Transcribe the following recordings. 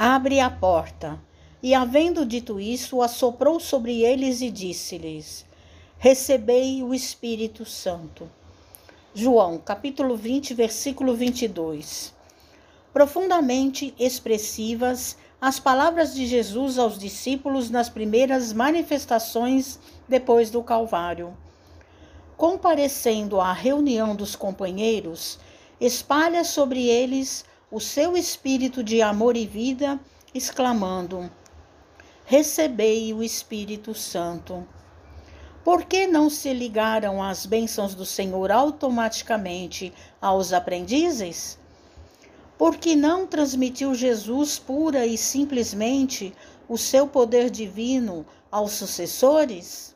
Abre a porta. E, havendo dito isso, assoprou sobre eles e disse-lhes: Recebei o Espírito Santo. João, capítulo 20, versículo 22. Profundamente expressivas, as palavras de Jesus aos discípulos nas primeiras manifestações depois do Calvário. Comparecendo à reunião dos companheiros, espalha sobre eles o seu espírito de amor e vida, exclamando: Recebei o Espírito Santo. Por que não se ligaram as bênçãos do Senhor automaticamente aos aprendizes? Porque não transmitiu Jesus pura e simplesmente o seu poder divino aos sucessores?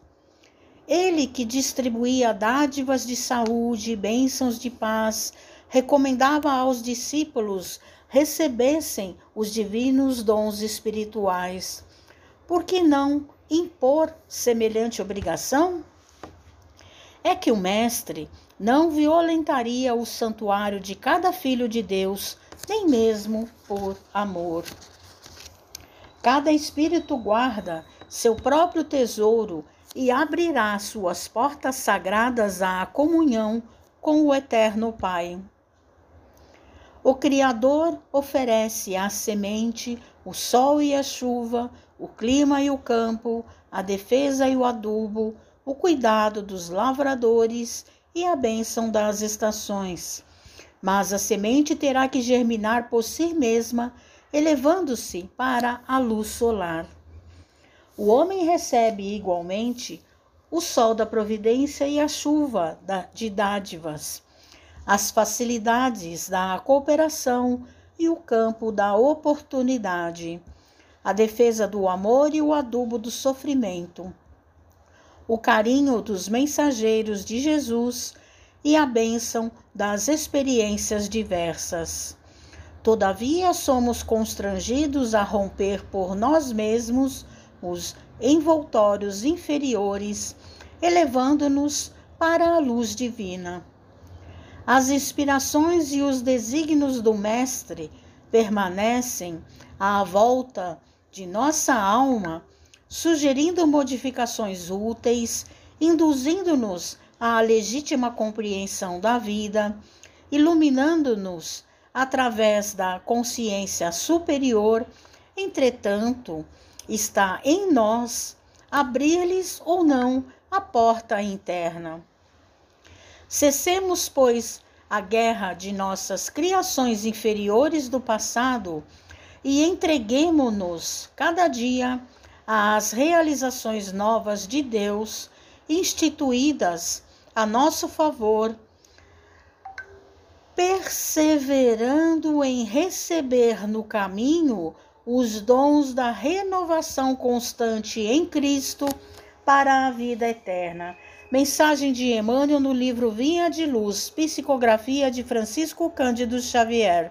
Ele que distribuía dádivas de saúde, bênçãos de paz, recomendava aos discípulos recebessem os divinos dons espirituais. Por que não impor semelhante obrigação? É que o Mestre não violentaria o santuário de cada filho de Deus, nem mesmo por amor. Cada espírito guarda seu próprio tesouro e abrirá suas portas sagradas à comunhão com o Eterno Pai. O Criador oferece a semente, o sol e a chuva, o clima e o campo, a defesa e o adubo, o cuidado dos lavradores e a bênção das estações. Mas a semente terá que germinar por si mesma, elevando-se para a luz solar. O homem recebe igualmente o sol da providência e a chuva de dádivas as facilidades da cooperação e o campo da oportunidade, a defesa do amor e o adubo do sofrimento, o carinho dos mensageiros de Jesus e a bênção das experiências diversas. Todavia, somos constrangidos a romper por nós mesmos os envoltórios inferiores, elevando-nos para a luz divina. As inspirações e os desígnios do Mestre permanecem à volta de nossa alma, sugerindo modificações úteis, induzindo-nos à legítima compreensão da vida, iluminando-nos através da consciência superior. Entretanto, está em nós abrir-lhes ou não a porta interna. Cessemos, pois, a guerra de nossas criações inferiores do passado e entreguemo-nos cada dia às realizações novas de Deus instituídas a nosso favor, perseverando em receber no caminho os dons da renovação constante em Cristo para a vida eterna. Mensagem de Emmanuel no livro Vinha de Luz, Psicografia de Francisco Cândido Xavier.